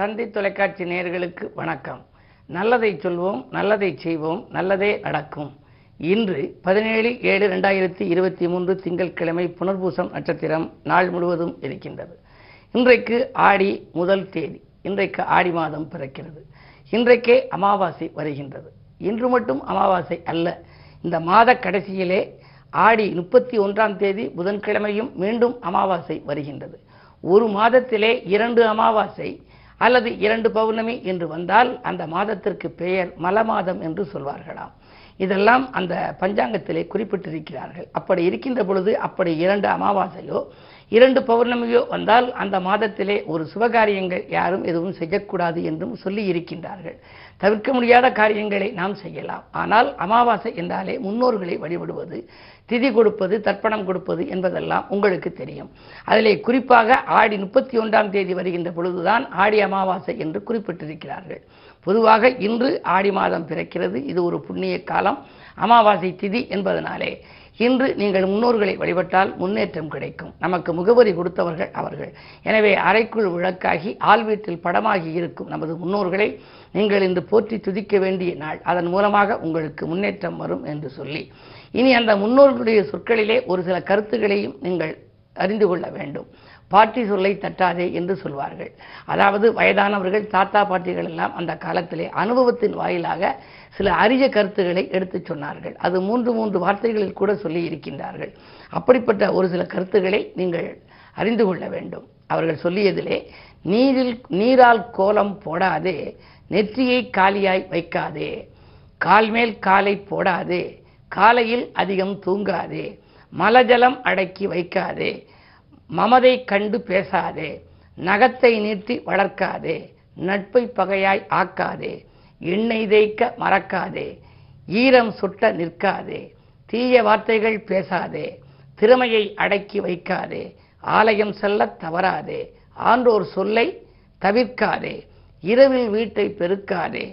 தந்தி தொலைக்காட்சி நேயர்களுக்கு வணக்கம். நல்லதை சொல்வோம் நல்லதை செய்வோம் நல்லதே நடக்கும். இன்று பதினேழு ஏழு ரெண்டாயிரத்தி இருபத்தி மூன்று திங்கட்கிழமை புனர்பூசம் நட்சத்திரம் நாள் முழுவதும் இருக்கின்றது. இன்றைக்கு ஆடி முதல் தேதி. இன்றைக்கு ஆடி மாதம் பிறக்கிறது. இன்றைக்கே அமாவாசை வருகின்றது. இன்று மட்டும் அமாவாசை அல்ல. இந்த மாத கடைசியிலே ஆடி முப்பத்தி ஒன்றாம் தேதி புதன்கிழமையும் மீண்டும் அமாவாசை வருகின்றது. ஒரு மாதத்திலே இரண்டு அமாவாசை அல்லது இரண்டு பௌர்ணமி என்று வந்தால் அந்த மாதத்திற்கு பெயர் மல மாதம் என்று சொல்வார்களாம். இதெல்லாம் அந்த பஞ்சாங்கத்திலே குறிப்பிட்டிருக்கிறார்கள். அப்படி இருக்கின்ற பொழுது அப்படி இரண்டு அமாவாசையோ இரண்டு பௌர்ணமியோ வந்தால் அந்த மாதத்திலே ஒரு சுபகாரியங்கள் யாரும் எதுவும் செய்யக்கூடாது என்றும் சொல்லி இருக்கின்றார்கள். தவிர்க்க முடியாத காரியங்களை நாம் செய்யலாம். ஆனால் அமாவாசை என்றாலே முன்னோர்களை வழிபடுவது திதி கொடுப்பது தர்ப்பணம் கொடுப்பது என்பதெல்லாம் உங்களுக்கு தெரியும். அதிலே குறிப்பாக ஆடி முப்பத்தி ஒன்றாம் தேதி வருகின்ற பொழுதுதான் ஆடி அமாவாசை என்று குறிப்பிட்டிருக்கிறார்கள். பொதுவாக இன்று ஆடி மாதம் பிறக்கிறது. இது ஒரு புண்ணிய காலம். அமாவாசை திதி என்பதனாலே இன்று நீங்கள் முன்னோர்களை வழிபட்டால் முன்னேற்றம் கிடைக்கும். நமக்கு முகவரி கொடுத்தவர்கள் அவர்கள். எனவே அறைக்குள் விளக்காகி ஆள் வீட்டில் படமாகி இருக்கும் நமது முன்னோர்களை நீங்கள் இன்று போற்றி துதிக்க வேண்டிய நாள். அதன் மூலமாக உங்களுக்கு முன்னேற்றம் வரும் என்று சொல்லி. இனி அந்த முன்னோர்களுடைய சொற்களிலே ஒரு சில கருத்துக்களையும் நீங்கள் அறிந்து கொள்ள வேண்டும். பாட்டி சொல்லை தட்டாதே என்று சொல்வார்கள். அதாவது வயதானவர்கள் தாத்தா பாட்டிகள் எல்லாம் அந்த காலத்திலே அனுபவத்தின் வாயிலாக சில அரிய கருத்துக்களை எடுத்துச் சொன்னார்கள். அது மூன்று மூன்று வார்த்தைகளில் கூட சொல்லி இருக்கின்றார்கள். அப்படிப்பட்ட ஒரு சில கருத்துக்களை நீங்கள் அறிந்து கொள்ள வேண்டும். அவர்கள் சொல்லியதிலே நீரில் நீரால் கோலம் போடாதே நெற்றியை காலியாய் வைக்காதே கால்மேல் காலை போடாதே காலையில் அதிகம் தூங்காதே மலஜலம் அடக்கி வைக்காதே மமதை கண்டு பேசாதே நகத்தை நீட்டி வளர்க்காதே நட்பை பகையாய் ஆக்காதே எண்ணெய் தேய்க்க மறக்காதே ஈரம் சுட்ட நிற்காதே தீய வார்த்தைகள் பேசாதே திறமையை அடக்கி வைக்காதே ஆலயம் செல்ல தவறாதே ஆன்றோர் சொல்லை தவிர்க்காதே இரவில் வீட்டை பெருக்காதே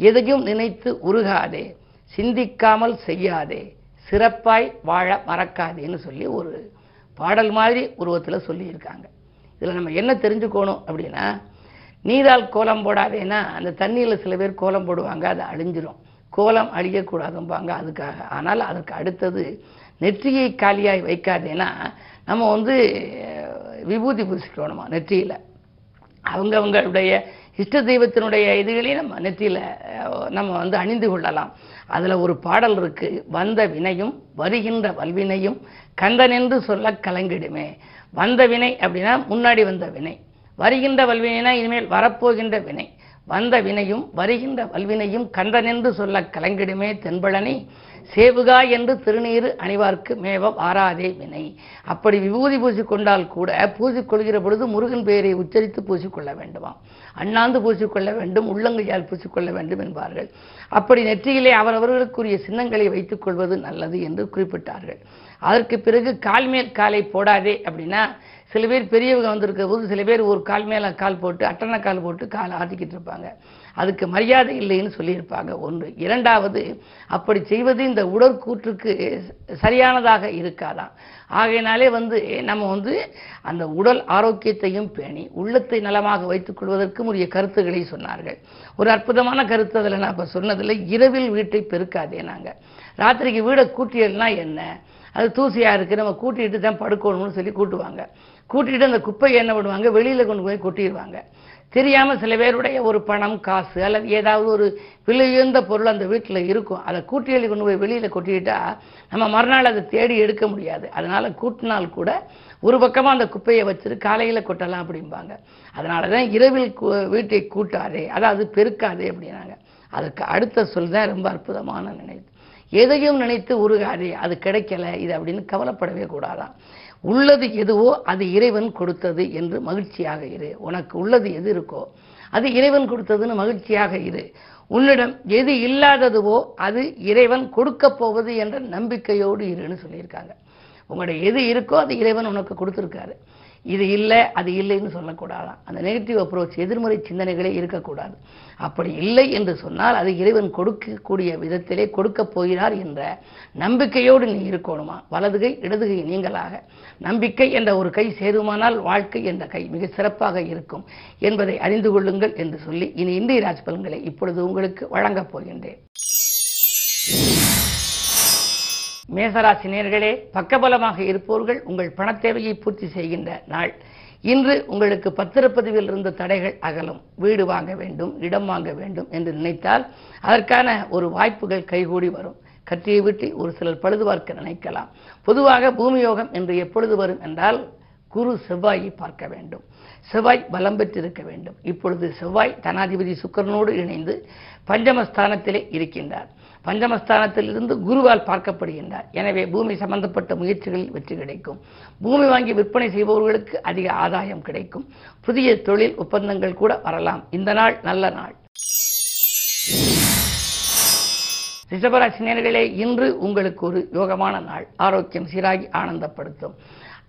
எதையும் நினைத்து உருகாதே சிந்திக்காமல் செய்யாதே சிறப்பாய் வாழ மறக்காதேன்னு சொல்லி ஒரு பாடல் மாதிரி உருவத்தில் சொல்லியிருக்காங்க. இதில் நம்ம என்ன தெரிஞ்சுக்கணும் அப்படின்னா நீரால் கோலம் போடாதேன்னா அந்த தண்ணியில் சில பேர் கோலம் போடுவாங்க அது அழிஞ்சிரும். கோலம் அழியக்கூடாதும்பாங்க அதுக்காக. ஆனால் அதற்கு அடுத்தது நெற்றியை காலியாய் வைக்காதேன்னா நம்ம வந்து விபூதி பூசிக்கணுமா நெற்றியில். அவங்கவுங்களுடைய இஷ்ட தெய்வத்தினுடைய இதுகளையும் நம்ம நெற்றியில் நம்ம வந்து அணிந்து கொள்ளலாம். அதில் ஒரு பாடல் இருக்குது வந்த வினையும் வருகின்ற வல்வினையும் கந்தனென்று சொல்ல கலங்கிடுமே. வந்த வினை அப்படின்னா முன்னாடி வந்த வினை. வருகின்ற வல்வினைனா இனிமேல் வரப்போகின்ற வினை. வந்த வினையும் வருகின்ற வல்வினையும் கண்டனென்று சொல்ல கலங்கிடுமே தென்பழனி. சேவுகா என்று திருநீறு அணிவார்க்கு மேவ வாராதே வினை. அப்படி விபூதி பூசிக்கொண்டால் கூட பூசிக்கொள்கிற பொழுது முருகன் பெயரை உச்சரித்து பூசிக்கொள்ள வேண்டுமாம். அண்ணாந்து பூசிக்கொள்ள வேண்டும் உள்ளங்கையால் பூசிக்கொள்ள வேண்டும் என்பார்கள். அப்படி நெற்றியிலே அவரவர்களுக்குரிய சின்னங்களை வைத்துக் கொள்வது நல்லது என்று குறிப்பிட்டார்கள். அதற்கு பிறகு கால் மேல் காலை போடாதே அப்படின்னா சில பேர் பெரியவங்க வந்திருக்கிற போது சில பேர் ஒரு கால் மேலே கால் போட்டு அட்டனை கால் போட்டு கால் ஆட்டிக்கிட்டு இருப்பாங்க. அதுக்கு மரியாதை இல்லைன்னு சொல்லியிருப்பாங்க. ஒன்று. இரண்டாவது அப்படி செய்வது இந்த உடற்கூற்றுக்கு சரியானதாக இருக்காதான் ஆகையினாலே வந்து நம்ம வந்து அந்த உடல் ஆரோக்கியத்தையும் பேணி உள்ளத்தை நலமாக வைத்துக் கொள்வதற்கும் உரிய கருத்துக்களை சொன்னார்கள். ஒரு அற்புதமான கருத்து அதில் நான் இப்போ சொன்னதில் இரவில் வீட்டை பெருக்காதே நாங்கள் ராத்திரிக்கு வீடை கூட்டியல்னா என்ன? அது தூசியாக இருக்குது நம்ம கூட்டிகிட்டு தான் படுக்கணும்னு சொல்லி கூட்டுவாங்க. கூட்டிகிட்டு அந்த குப்பையை என்ன பண்ணுவாங்க வெளியில் கொண்டு போய் கொட்டிடுவாங்க. தெரியாமல் சில பேருடைய ஒரு பணம் காசு அல்லது ஏதாவது ஒரு விலையுந்த பொருள் அந்த வீட்டில் இருக்கும். அதை கூட்டியலி கொண்டு போய் வெளியில் கொட்டிக்கிட்டா நம்ம மறுநாள் அதை தேடி எடுக்க முடியாது. அதனால் கூட்டினால் கூட ஒரு பக்கமாக அந்த குப்பையை வச்சுட்டு காலையில் கொட்டலாம் அப்படிம்பாங்க. அதனால தான் இரவில் வீட்டை கூட்டாதே அதாவது பெருக்காதே அப்படின்னாங்க. அதுக்கு அடுத்த சொல் தான் ரொம்ப அற்புதமான நினைவு. எதையும் நினைத்து உருகாதே அது கிடைக்கல இது அப்படின்னு கவலைப்படவே கூடாதான். உள்ளது எதுவோ அது இறைவன் கொடுத்தது என்று மகிழ்ச்சியாக இரு. உனக்கு உள்ளது எது இருக்கோ அது இறைவன் கொடுத்ததுன்னு மகிழ்ச்சியாக இரு. உன்னிடம் எது இல்லாததுவோ அது இறைவன் கொடுக்க போவது என்ற நம்பிக்கையோடு இருன்னு சொல்லியிருக்காங்க. உங்களுடைய எது இருக்கோ அது இறைவன் உனக்கு கொடுத்துருக்காரு. இது இல்லை அது இல்லைன்னு சொல்லக்கூடாதான். அந்த நெகட்டிவ் அப்ரோச் எதிர்மறை சிந்தனைகளே இருக்கக்கூடாது. அப்படி இல்லை என்று சொன்னால் அது இறைவன் கொடுக்கக்கூடிய விதத்திலே கொடுக்கப் போகிறார் என்ற நம்பிக்கையோடு நீ இருக்கணுமா? வலதுகை இடதுகை நீங்களாக. நம்பிக்கை என்ற ஒரு கை சேருமானால் வாழ்க்கை என்ற கை மிக சிறப்பாக இருக்கும் என்பதை அறிந்து கொள்ளுங்கள் என்று சொல்லி இனி இந்திய ராசி பலன்களை இப்பொழுது உங்களுக்கு வழங்கப் போகின்றேன். மேசராசி நேர்களே பக்கபலமாக இருப்பவர்கள் உங்கள் பணத் தேவையை பூர்த்தி செய்கின்ற நாள். இன்று உங்களுக்கு பத்திரப்பதிவில் இருந்த தடைகள் அகலும். வீடு வாங்க வேண்டும் இடம் வாங்க வேண்டும் என்று நினைத்தால் அதற்கான ஒரு வாய்ப்புகள் கைகூடி வரும். கத்தியை விட்டு ஒரு சிலர் பழுது பார்க்க நினைக்கலாம். பொதுவாக பூமியோகம் என்று எப்பொழுது வரும் என்றால் குரு செவ்வாயை பார்க்க வேண்டும். செவ்வாய் பலம் பெற்றிருக்க வேண்டும். இப்பொழுது செவ்வாய் தனாதிபதி சுக்கரனோடு இணைந்து பஞ்சமஸ்தானத்திலே இருக்கின்றார். பஞ்சமஸ்தானத்தில் இருந்து குருவால் பார்க்கப்படுகின்றார். எனவே பூமி சம்பந்தப்பட்ட முயற்சிகளில் வெற்றி கிடைக்கும். பூமி வாங்கி விற்பனை செய்பவர்களுக்கு அதிக ஆதாயம் கிடைக்கும். புதிய தொழில் ஒப்பந்தங்கள் கூட வரலாம். இந்த நாள் நல்ல நாள். ரிஷபராசினியர்களே இன்று உங்களுக்கு ஒரு யோகமான நாள். ஆரோக்கியம் சீராகி ஆனந்தப்படுத்தும்.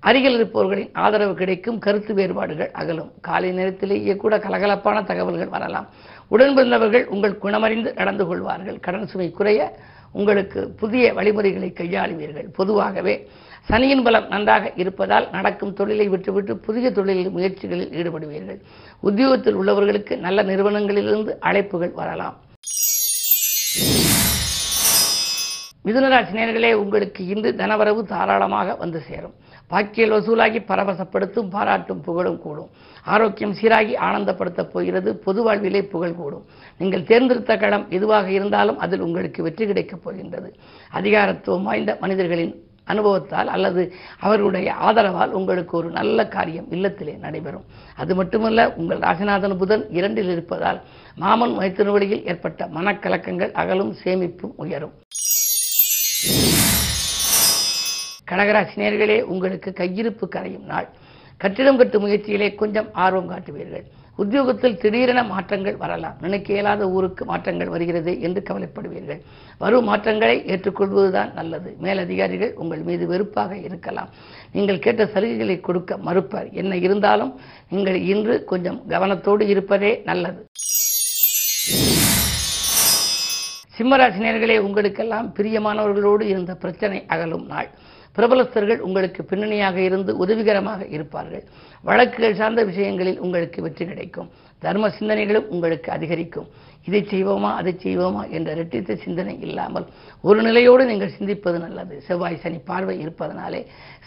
அருகில் இருப்பவர்களின் ஆதரவு கிடைக்கும் கருத்து வேறுபாடுகள் அகலும். காலை நேரத்திலேயே கூட கலகலப்பான தகவல்கள் வரலாம். உடன்பிறந்தவர்கள் உங்கள் குணமறிந்து நடந்து கொள்வார்கள். கடன் சுமை குறைய உங்களுக்கு புதிய வழிமுறைகளை கையாளுவீர்கள். பொதுவாகவே சனியின் பலம் நன்றாக இருப்பதால் நடக்கும் தொழிலை விட்டுவிட்டு புதிய தொழில் முயற்சிகளில் ஈடுபடுவீர்கள். உத்தியோகத்தில் உள்ளவர்களுக்கு நல்ல நிறுவனங்களிலிருந்து அழைப்புகள் வரலாம். மிதுனராசி நேர்களே உங்களுக்கு இன்று தனவரவு தாராளமாக வந்து சேரும். பாக்கியல் வசூலாகி பரவசப்படுத்தும் பாராட்டும் புகழும் கூடும். ஆரோக்கியம் சீராகி ஆனந்தப்படுத்தப் போகிறது பொது வாழ்விலே புகழ் கூடும். நீங்கள் தேர்ந்தெடுத்த களம் எதுவாக இருந்தாலும் அதில் உங்களுக்கு வெற்றி கிடைக்கப் போகின்றது. அதிகாரத்துவம் வாய்ந்த மனிதர்களின் அனுபவத்தால் அல்லது அவர்களுடைய ஆதரவால் உங்களுக்கு ஒரு நல்ல காரியம் இல்லத்திலே நடைபெறும். அது மட்டுமல்ல உங்கள் ராசிநாதன் புதன் இரண்டில் இருப்பதால் மாமன் மைத்திருவழியில் ஏற்பட்ட மனக்கலக்கங்கள் அகலும் சேமிப்பும் உயரும். கடகராசினியர்களே உங்களுக்கு கையிருப்பு கரையும் நாள். கட்டிடம் கட்டும் முயற்சியிலே கொஞ்சம் ஆர்வம் காட்டுவீர்கள். உத்தியோகத்தில் திடீரென மாற்றங்கள் வரலாம். நினைக்க இயலாத ஊருக்கு மாற்றங்கள் வருகிறது என்று கவலைப்படுவீர்கள். வரும் மாற்றங்களை ஏற்றுக்கொள்வதுதான் நல்லது. மேலதிகாரிகள் உங்கள் மீது வெறுப்பாக இருக்கலாம். நீங்கள் கேட்ட சலுகைகளை கொடுக்க மறுப்பார். என்ன இருந்தாலும் நீங்கள் இன்று கொஞ்சம் கவனத்தோடு இருப்பதே நல்லது. சிம்மராசினியர்களே உங்களுக்கெல்லாம் பிரியமானவர்களோடு இருந்த பிரச்சனை அகலும் நாள். பிரபலஸ்தர்கள் உங்களுக்கு பின்னணியாக இருந்து உதவிகரமாக இருப்பார்கள். வழக்குகள் சார்ந்த விஷயங்களில் உங்களுக்கு வெற்றி கிடைக்கும். தர்ம சிந்தனைகளும் உங்களுக்கு அதிகரிக்கும். இதை செய்வோமா அதை செய்வோமா என்ற இரட்டித்த சிந்தனை இல்லாமல் ஒரு நிலையோடு நீங்கள் சிந்திப்பது நல்லது. செவ்வாய் சனி பார்வை இருப்பதனாலே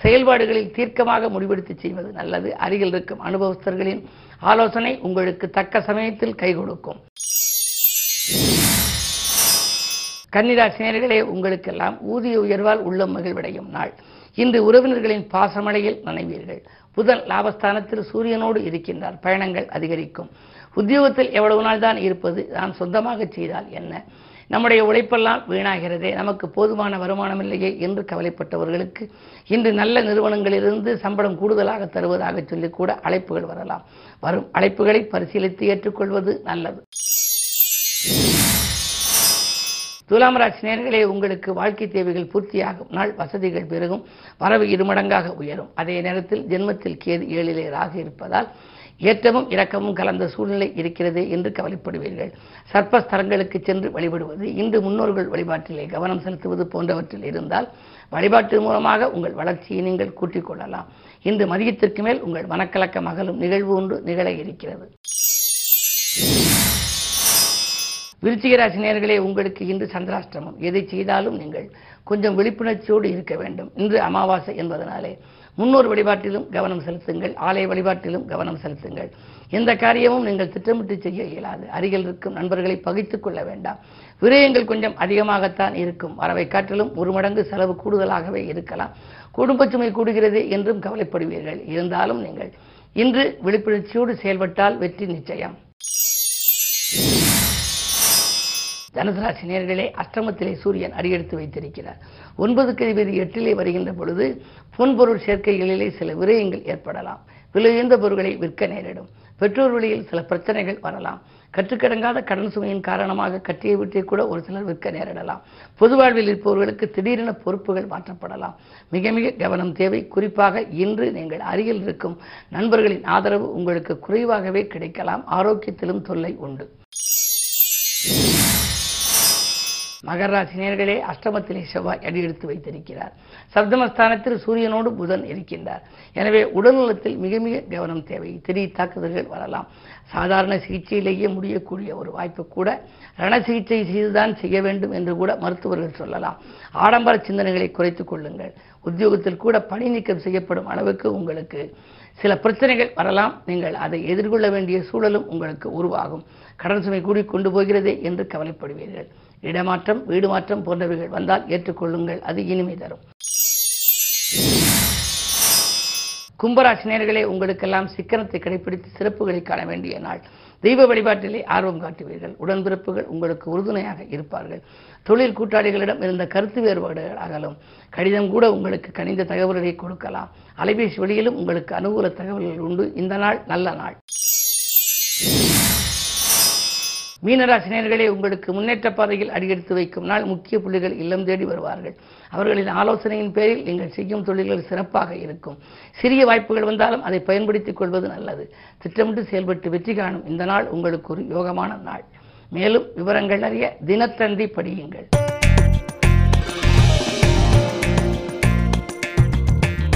செயல்பாடுகளில் தீர்க்கமாக முடிவெடுத்து செய்வது நல்லது. அருகில் இருக்கும் அனுபவஸ்தர்களின் ஆலோசனை உங்களுக்கு தக்க சமயத்தில் கை கொடுக்கும். கன்னிராசினியர்களே உங்களுக்கெல்லாம் ஊதிய உயர்வால் உள்ள மகிழ்வடையும் நாள். இன்று உறவினர்களின் பாசமழையில் நனைவீர்கள். புதன் லாபஸ்தானத்தில் சூரியனோடு இருக்கின்றார். பயணங்கள் அதிகரிக்கும். உத்தியோகத்தில் எவ்வளவு நாள் தான் இருப்பது நான் சொந்தமாக செய்தால் என்ன? நம்முடைய உழைப்பெல்லாம் வீணாகிறதே. நமக்கு போதுமான வருமானம் இல்லையே என்று கவலைப்பட்டவர்களுக்கு இன்று நல்ல நிறுவனங்களிலிருந்து சம்பளம் கூடுதலாக தருவதாக சொல்லி கூட அழைப்புகள் வரலாம். வரும் அழைப்புகளை பரிசீலித்து ஏற்றுக்கொள்வது நல்லது. துலாம் ராசி நேர்களே உங்களுக்கு வாழ்க்கை தேவைகள் பூர்த்தியாகும். நாள் வசதிகள் பெருகும். வரவு இருமடங்காக உயரும். அதே நேரத்தில் ஜென்மத்தில் கேது ஏழிலே ராக இருப்பதால் ஏற்றமும் இரக்கமும் கலந்த சூழ்நிலை இருக்கிறது என்று கவலைப்படுவீர்கள். சர்ப்பஸ்தலங்களுக்கு சென்று வழிபடுவது இன்று முன்னோர்கள் வழிபாட்டிலே கவனம் செலுத்துவது போன்றவற்றில் இருந்தால் வழிபாட்டு மூலமாக உங்கள் வளர்ச்சியை நீங்கள் கூட்டிக் கொள்ளலாம். இன்று மதியத்திற்கு மேல் உங்கள் மனக்கலக்கம் அகலும் நிகழ்வு ஒன்று நிகழ இருக்கிறது. விருச்சிகராசி நேர்களே உங்களுக்கு இன்று சந்திராஷ்டிரமம். எதை செய்தாலும் நீங்கள் கொஞ்சம் விழிப்புணர்ச்சியோடு இருக்க வேண்டும். இன்று அமாவாசை என்பதனாலே முன்னோர் வழிபாட்டிலும் கவனம் செலுத்துங்கள். ஆலய வழிபாட்டிலும் கவனம் செலுத்துங்கள். எந்த காரியமும் நீங்கள் திட்டமிட்டு செய்ய இயலாது. அருகில் இருக்கும் நண்பர்களை பகித்து கொள்ள வேண்டாம். விரயங்கள் கொஞ்சம் அதிகமாகத்தான் இருக்கும். வரவை காட்டிலும் ஒரு மடங்கு செலவு கூடுதலாகவே இருக்கலாம். குடும்ப சுமை கூடுகிறது என்றும் கவலைப்படுவீர்கள். இருந்தாலும் நீங்கள் இன்று விழிப்புணர்ச்சியோடு செயல்பட்டால் வெற்றி நிச்சயம். தனுசராசி நேர்களே அஷ்டமத்திலே சூரியன் அடியெடுத்து வைத்திருக்கிறார். ஒன்பது கதிபதி எட்டிலே வருகின்ற பொழுது பொன்பொருள் சேர்க்கைகளிலே சில விரயங்கள் ஏற்படலாம். விலையுந்த பொருட்களை விற்க நேரிடும். பெற்றோர் வழியில் சில பிரச்சனைகள் வரலாம். கற்றுக்கடங்காத கடன் சுமையின் காரணமாக கட்டிய வீட்டை கூட ஒரு சிலர் விற்க நேரிடலாம். பொது வாழ்வில் இருப்பவர்களுக்கு திடீரென பொறுப்புகள் மாற்றப்படலாம். மிக மிக கவனம் தேவை. குறிப்பாக இன்று நீங்கள் அருகில் இருக்கும் நண்பர்களின் ஆதரவு உங்களுக்கு குறைவாகவே கிடைக்கலாம். ஆரோக்கியத்திலும் தொல்லை உண்டு. மகராசி நேர்களே அஷ்டமத்திலே செவ்வாய் அடி எடுத்து வைத்திருக்கிறார். சப்தமஸ்தானத்தில் சூரியனோடு புதன் இருக்கின்றார். எனவே உடல்நலத்தில் மிக மிக கவனம் தேவை. திடீர் தாக்குதல்கள் வரலாம். சாதாரண சிகிச்சையிலேயே முடியக்கூடிய ஒரு வாய்ப்பு கூட ரண சிகிச்சை செய்துதான் செய்ய வேண்டும் என்று கூட மருத்துவர்கள் சொல்லலாம். ஆடம்பர சிந்தனைகளை குறைத்துக் கொள்ளுங்கள். உத்தியோகத்தில் கூட பணி நீக்கம் செய்யப்படும் அளவுக்கு உங்களுக்கு சில பிரச்சனைகள் வரலாம். நீங்கள் அதை எதிர்கொள்ள வேண்டிய சூழலும் உங்களுக்கு உருவாகும். கடன் சுமை கூடி கொண்டு போகிறதே என்று கவலைப்படுவீர்கள். இடமாற்றம் வீடு மாற்றம் போன்றவைகள் வந்தால் ஏற்றுக்கொள்ளுங்கள். அது இனிமை தரும். கும்பராசினியர்களே உங்களுக்கெல்லாம் சிக்கனத்தை கடைபிடித்து சிறப்புகளை காண வேண்டிய நாள். தெய்வ வழிபாட்டிலே ஆர்வம் காட்டுவீர்கள். உடன்பிறப்புகள் உங்களுக்கு உறுதுணையாக இருப்பார்கள். தொழில் கூட்டாளிகளிடம் இருந்த கருத்து வேறுபாடுகள் அகலும். கடிதம் கூட உங்களுக்கு கணிந்த தகவல்களை கொடுக்கலாம். அலைபேசி வழியிலும் உங்களுக்கு அனுகூல தகவல்கள் உண்டு. இந்த நாள் நல்ல நாள். மீனராசினியர்களே உங்களுக்கு முன்னேற்ற பாதையில் அடியெடுத்து வைக்கும் நாள் முக்கிய புள்ளிகள் இல்லம் தேடி வருவார்கள். அவர்களின் ஆலோசனையின் பேரில் நீங்கள் செய்யும் தொழில்கள் சிறப்பாக இருக்கும். சிறிய வாய்ப்புகள் வந்தாலும் அதை பயன்படுத்திக் கொள்வது நல்லது. திட்டமிட்டு செயல்பட்டு வெற்றி காணும் இந்த நாள் உங்களுக்கு ஒரு யோகமான நாள். மேலும் விவரங்கள் அறிய தினத்தந்தி படியுங்கள்.